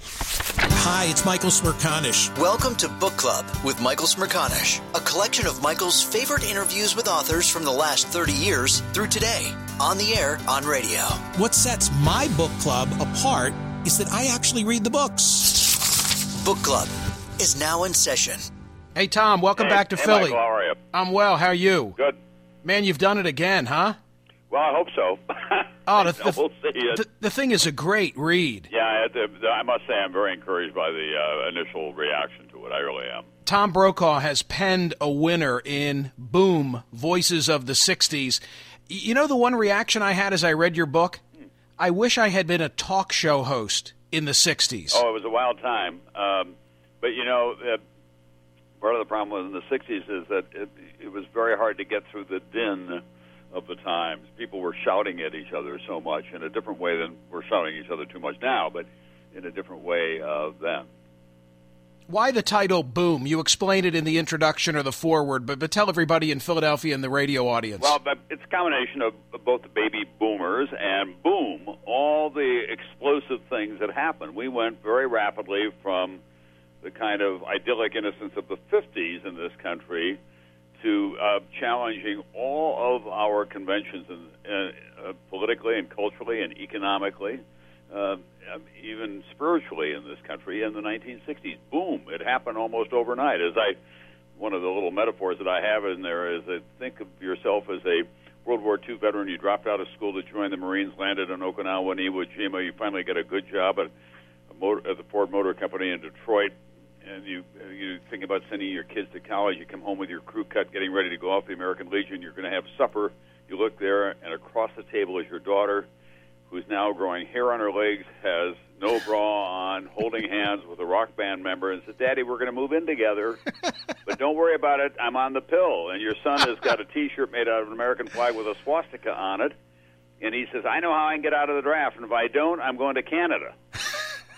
Hi, it's Michael Smerconish. Welcome to Book Club with Michael Smerconish, a collection of Michael's favorite interviews with authors from the last 30 years through today, on the air, on radio. What sets my book club apart is that I actually read the books. Book Club is now in session. Hey, Tom, welcome Hey, back to hey, Philly. Michael, how are you? I'm well. How are you? Good. Man, you've done it again, huh? Well, I hope so. Oh, the, the, we'll see. It. the, the thing is a great read. yeah, I, had to- I must say I'm very encouraged by the uh, initial reaction to it. I really am. Tom Brokaw has penned a winner in Boom, Voices of the 60s. You know the one reaction I had as I read your book? I wish I had been a talk show host in the 60s. Oh, it was a wild time. Um, but you know, uh, part of the problem was in the '60s is that it, it was very hard to get through the din of the times. People were shouting at each other so much in a different way than we're shouting at each other too much now, but in a different way uh, then. Why the title Boom? You explained it in the introduction or the foreword, but, but tell everybody in Philadelphia and the radio audience. Well, it's a combination of both the baby boomers and boom, all the explosive things that happened. We went very rapidly from the kind of idyllic innocence of the 50s in this country to uh, challenging all of our conventions, uh, uh, politically and culturally and economically, uh, um, even spiritually in this country in the 1960s. Boom! It happened almost overnight. As I, one of the little metaphors that I have in there is that think of yourself as a World War II veteran. You dropped out of school to join the Marines, landed in Okinawa and Iwo Jima. You finally get a good job at, motor, at the Ford Motor Company in Detroit and you uh, you think about sending your kids to college, you come home with your crew cut, getting ready to go off the American Legion. You're going to have supper. You look there, and across the table is your daughter, who's now growing hair on her legs, has no bra on, holding hands with a rock band member, and says, "Daddy, we're going to move in together, but don't worry about it. I'm on the pill." And your son has got a T-shirt made out of an American flag with a swastika on it, and he says, "I know how I can get out of the draft, and if I don't, I'm going to Canada."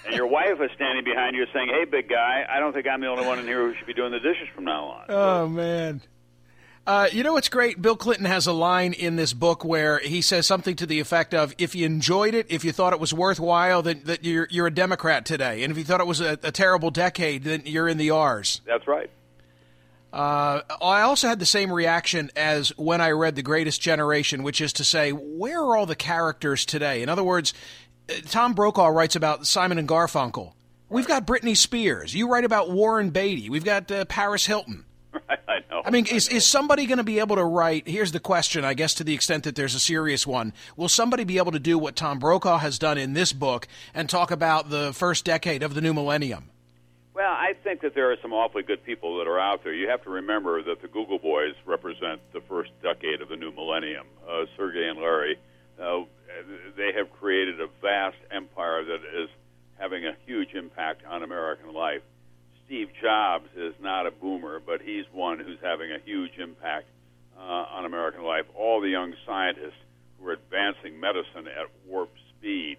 And your wife is standing behind you saying, "Hey, big guy, I don't think I'm the only one in here who should be doing the dishes from now on." Oh man. Uh, you know what's great? Bill Clinton has a line in this book where he says something to the effect of, "If you enjoyed it, if you thought it was worthwhile, then that you're you're a Democrat today, and if you thought it was a, a terrible decade, then you're in the R's." That's right. Uh, I also had the same reaction as when I read The Greatest Generation, which is to say, where are all the characters today? In other words, Tom Brokaw writes about Simon and Garfunkel. We've got Britney Spears. You write about Warren Beatty. We've got uh, Paris Hilton. I know. I mean, is, is somebody going to be able to write? Here's the question, I guess, to the extent that there's a serious one. Will somebody be able to do what Tom Brokaw has done in this book and talk about the first decade of the new millennium? Well, I think that there are some awfully good people that are out there. You have to remember that the Google Boys represent the first decade of the new millennium. Uh, Sergey and Larry, uh, they have created a vast empire that is having a huge impact on American life. Steve Jobs is not a boomer, but he's one who's having a huge impact uh, on American life. All the young scientists who are advancing medicine at warp speed,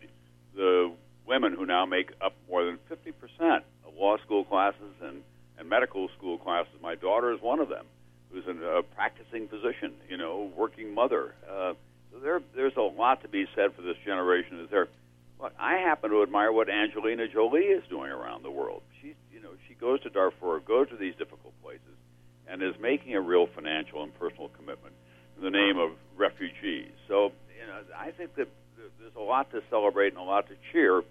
the women who now make up more than 50% of law school classes and, and medical school classes. My daughter is one of them, who's a practicing physician, you know, working mother. Uh, there, there's a lot to be said for this generation. Is there? Look, I happen to admire what Angelina Jolie is doing around the world. She's, you know, she goes to Darfur, goes to these difficult places, and is making a real financial and personal commitment in the name of refugees. So, you know, I think that there's a lot to celebrate and a lot to cheer.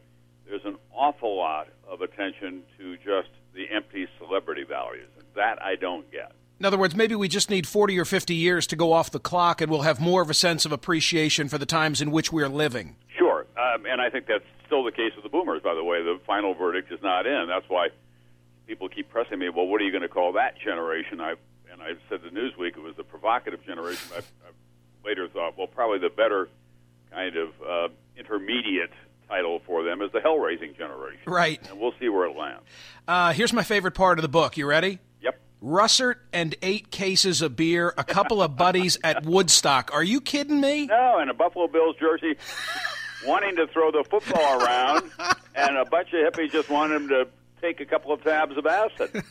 There's an awful lot of attention to just the empty celebrity values. And that I don't get. In other words, maybe we just need 40 or 50 years to go off the clock and we'll have more of a sense of appreciation for the times in which we're living. Sure. Um, and I think that's still the case with the boomers, by the way. The final verdict is not in. That's why people keep pressing me, well, what are you going to call that generation? I And I said to Newsweek it was the provocative generation. I, I later thought, well, probably the better kind of uh, intermediate title for them is the hell raising generation. Right. And we'll see where it lands. Uh, here's my favorite part of the book. You ready? Russert and eight cases of beer, a couple of buddies at Woodstock. Are you kidding me? No, and a Buffalo Bills jersey wanting to throw the football around, and a bunch of hippies just wanted him to take a couple of tabs of acid.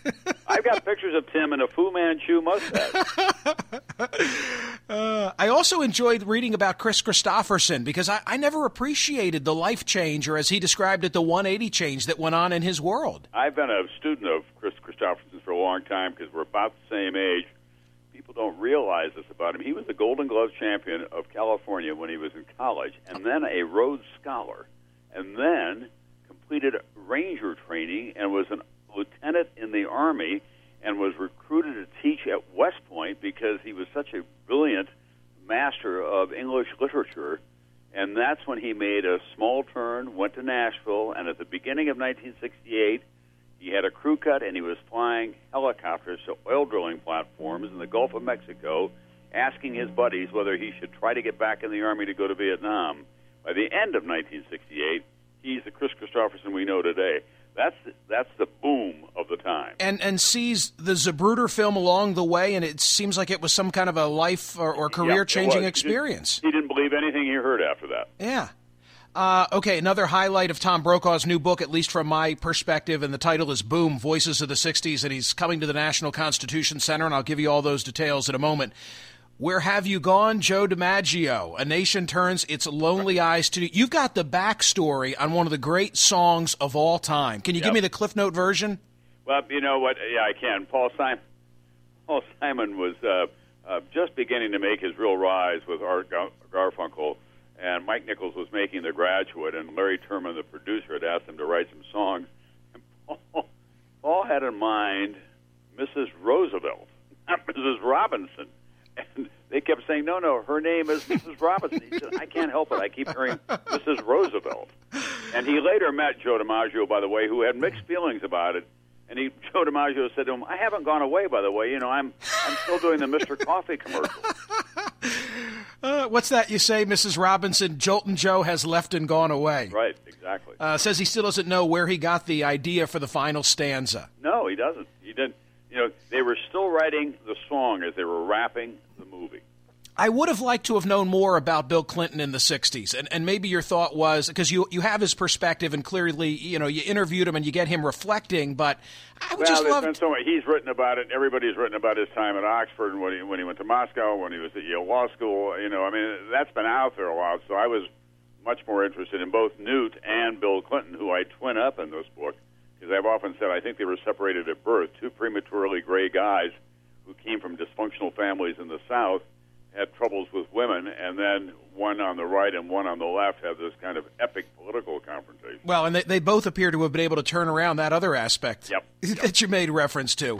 I've got pictures of Tim in a Fu Manchu mustache. Uh, I also enjoyed reading about Chris Kristofferson because I, I, never appreciated the life change, or as he described it, the 180 change that went on in his world. I've been a student of Chris Kristofferson for a long time because we're about the same age. People don't realize this about him. He was the Golden Glove champion of California when he was in college, and then a Rhodes Scholar, and then completed ranger training and was a lieutenant in the Army and was recruited to teach at West Point because he was such a brilliant master of English literature. And that's when he made a small turn, went to Nashville, and at the beginning of 1968, he had a crew cut and he was flying helicopters to oil drilling platforms in the Gulf of Mexico, asking his buddies whether he should try to get back in the Army to go to Vietnam. By the end of 1968, he's the Chris Kristofferson we know today. That's the, that's the boom of the time. And and sees the Zapruder film along the way, and it seems like it was some kind of a life or, or career changing experience. He didn't, he didn't believe anything he heard after that. Yeah. Uh, okay, another highlight of Tom Brokaw's new book, at least from my perspective, and the title is Boom Voices of the 60s, and he's coming to the National Constitution Center, and I'll give you all those details in a moment. Where have you gone, Joe DiMaggio? A nation turns its lonely eyes to you. You've got the backstory on one of the great songs of all time. Can you Yep. give me the Cliff Note version? Well, you know what? Yeah, I can. Paul Simon. Paul Simon was uh, uh, just beginning to make his real rise with Art Gar- Garfunkel, and Mike Nichols was making The Graduate, and Larry Turman, the producer, had asked him to write some songs. And Paul, Paul had in mind Mrs. Roosevelt, not Mrs. Robinson. And they kept saying, no, no, her name is Mrs. Robinson. He said, I can't help it. I keep hearing Mrs. Roosevelt. And he later met Joe DiMaggio, by the way, who had mixed feelings about it. And he, Joe DiMaggio said to him, I haven't gone away, by the way. You know, I'm, I'm still doing the Mr. Coffee commercial. Uh, what's that you say, Mrs. Robinson? Joltin' Joe has left and gone away. Right, exactly. Uh, says he still doesn't know where he got the idea for the final stanza. No, he doesn't. He didn't. You know, they were still writing the song as they were movie. I would have liked to have known more about Bill Clinton in the '60s, and, and maybe your thought was because you you have his perspective, and clearly, you know, you interviewed him and you get him reflecting. But I would Well, just love been so much. He's written about it. Everybody's written about his time at Oxford and when he, when he went to Moscow, when he was at Yale Law School. You know, I mean, that's been out there a while. So I was much more interested in both Newt and Bill Clinton, who I twin up in this book, because I've often said I think they were separated at birth, two prematurely gray guys who came from dysfunctional families in the South had troubles with women, and then one on the right and one on the left have this kind of epic political confrontation. Well, and they, they both appear to have been able to turn around that other aspect Yep. that you made reference to.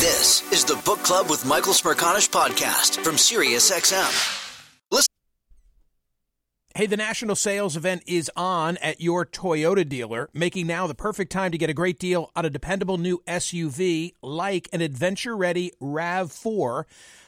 This is the Book Club with Michael Smerconish podcast from SiriusXM. Listen. Hey, the national sales event is on at your Toyota dealer, making now the perfect time to get a great deal on a dependable new SUV like an adventure ready RAV4.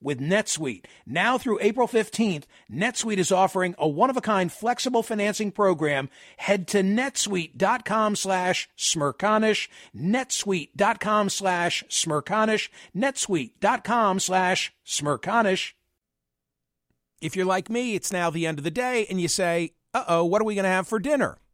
with NetSuite. Now through April 15th, NetSuite is offering a one-of-a-kind flexible financing program. Head to netsuite.com slash smerconish, netsuite.com slash smerconish, netsuite.com slash smerconish. If you're like me, it's now the end of the day and you say, uh-oh, what are we going to have for dinner?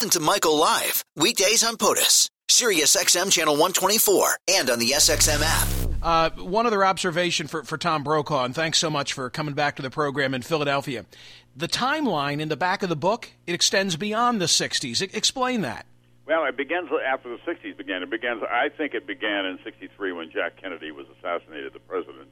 Listen to Michael live weekdays on POTUS, Sirius XM channel 124, and on the SXM app. Uh, one other observation for, for Tom Brokaw, and thanks so much for coming back to the program in Philadelphia. The timeline in the back of the book, it extends beyond the 60s. I- explain that. Well, it begins after the 60s began. It begins, I think it began in 63 when Jack Kennedy was assassinated, the president.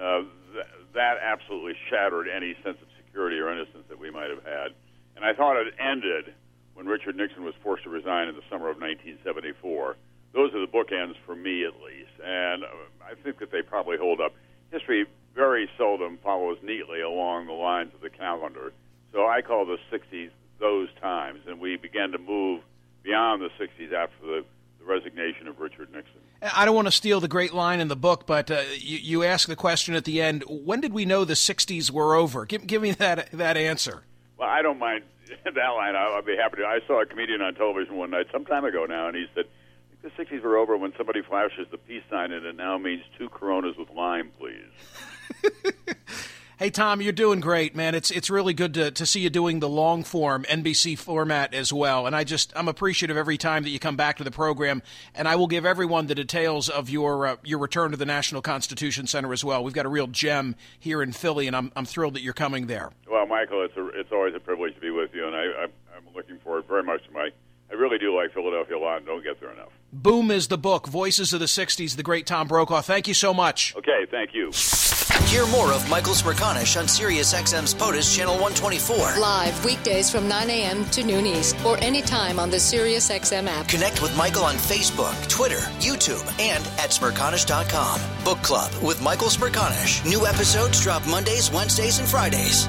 Uh, th- that absolutely shattered any sense of security or innocence that we might have had. And I thought it ended when Richard Nixon was forced to resign in the summer of 1974. Those are the bookends for me, at least. And uh, I think that they probably hold up. History very seldom follows neatly along the lines of the calendar. So I call the 60s those times, and we began to move beyond the 60s after the, the resignation of Richard Nixon. I don't want to steal the great line in the book, but uh, you, you ask the question at the end when did we know the 60s were over? Give, give me that, that answer. Well, I don't mind that line. I'll, I'll be happy to. I saw a comedian on television one night, some time ago now, and he said, the 60s were over when somebody flashes the peace sign and it now means two Coronas with lime, please. Hey Tom, you're doing great, man. It's it's really good to, to see you doing the long form NBC format as well. And I just I'm appreciative every time that you come back to the program. And I will give everyone the details of your uh, your return to the National Constitution Center as well. We've got a real gem here in Philly, and I'm I'm thrilled that you're coming there. Well, Michael, it's a, it's always a privilege to be with you, and I, I I'm looking forward very much to my. I really do like Philadelphia a lot, and don't get there enough. Boom is the book. Voices of the '60s. The great Tom Brokaw. Thank you so much. Okay, thank you. Hear more of Michael Smerconish on SiriusXM's POTUS Channel 124. Live weekdays from 9 a.m. to noon East or anytime on the SiriusXM app. Connect with Michael on Facebook, Twitter, YouTube, and at Smerconish.com. Book Club with Michael Smerconish. New episodes drop Mondays, Wednesdays, and Fridays.